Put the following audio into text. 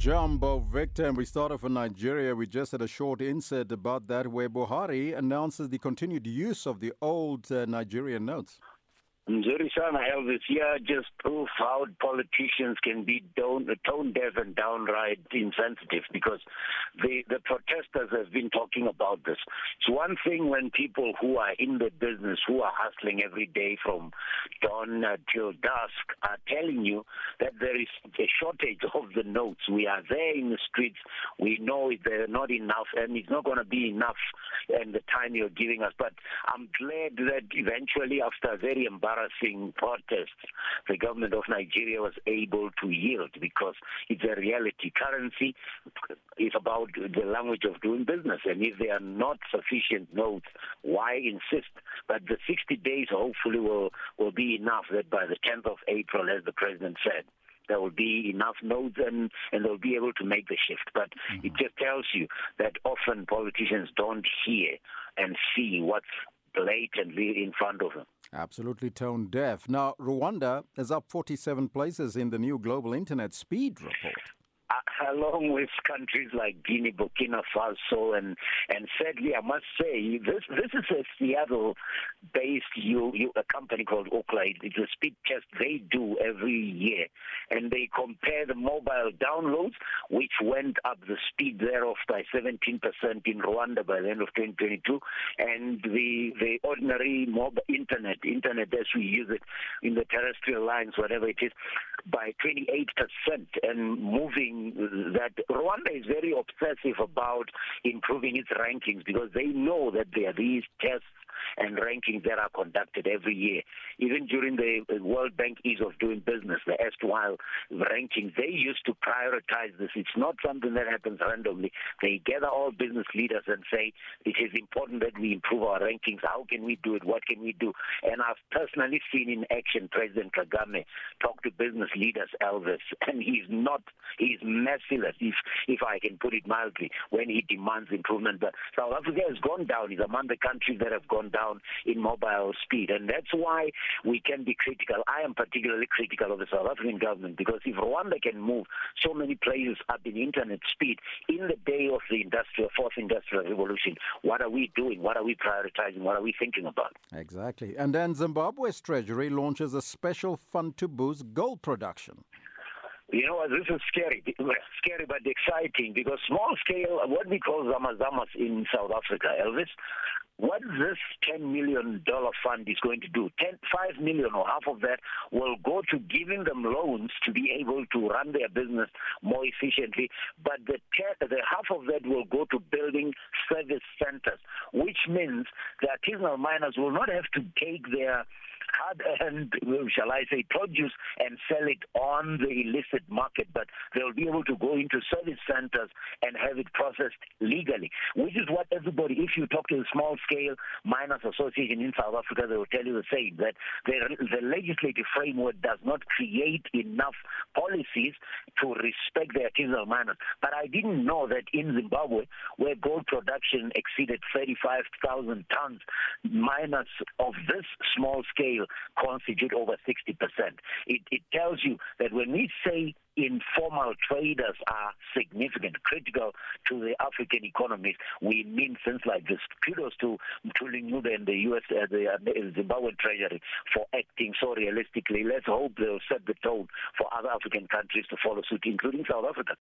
Jambo Victor, and we start off in Nigeria. We just had a short insert about that where Buhari announces the continued use of the old uh, Nigerian notes. Mzurishana Elvis here just proof how politicians can be tone, deaf and downright insensitive because the, the protesters have been talking about this. It's one thing when people who are in the business, who are hustling every day from dawn till dusk, are telling you that there is a shortage of the notes. We are there in the streets. We know they're not enough, and it's not going to be enough in the time you're giving us. But I'm glad that eventually, after a very embarrassing embarrassing protests, the government of Nigeria was able to yield because it's a reality. Currency is about the language of doing business, and if there are not sufficient notes, why insist? But the 60 days hopefully will, will be enough that by the 10th of April, as the president said, there will be enough nodes and, and they'll be able to make the shift. But mm-hmm. it just tells you that often politicians don't hear and see what's blatantly in front of them. Absolutely tone deaf. Now, Rwanda is up 47 places in the new Global Internet Speed Report along with countries like Guinea, Burkina Faso, and and sadly, I must say this this is a Seattle-based you, you, a company called Ookla. It's a speed test they do every year, and they compare the mobile downloads, which went up the speed thereof by 17% in Rwanda by the end of 2022, and the the ordinary mobile internet, internet as we use it in the terrestrial lines, whatever it is, by 28%, and moving that Rwanda is very obsessive about improving its rankings because they know that there are these tests and rankings that are conducted every year. Even during the uh, World Bank Ease of Doing Business, the erstwhile rankings, they used to prioritize this. It's not something that happens randomly. They gather all business leaders and say, it is important that we improve our rankings. How can we do it? What can we do? And I've personally seen in action President Kagame talk to business leaders, Elvis, and he's not, he's merciless, if, if I can put it mildly, when he demands improvement. But South Africa has gone down. He's among the countries that have gone down in mobile speed. And that's why we can be critical. I am particularly critical of the South African government because if Rwanda can move so many places up in internet speed in the day of the industrial fourth industrial revolution, what are we doing? What are we prioritizing? What are we thinking about? Exactly. And then Zimbabwe's treasury launches a special fund to boost gold production. You know, what? this is scary, scary but exciting because small scale, what we call zamazamas in South Africa, Elvis, what this $10 million fund is going to do, 10, 5 million or half of that will go to giving them loans to be able to run their business more efficiently, but the, the half of that will go to building service centers, which means the artisanal miners will not have to take their hard-earned, shall I say, produce and sell it on the illicit market, but they'll be able to go into service centers and have it processed legally, which is what everybody, if you talk to the small scale miners association in South Africa, they will tell you the same, that the, the legislative framework does not create enough policies to respect the artisanal miners. But I didn't know that in Zimbabwe, where gold production exceeded 35,000 tons, miners of this small scale constitute over 60%. It, it tells you that when we say informal traders are significant, critical to the African economies. We mean things like this. Kudos to Ncube and the U.S. Uh, the uh, Zimbabwean Treasury for acting so realistically. Let's hope they'll set the tone for other African countries to follow suit, including South Africa.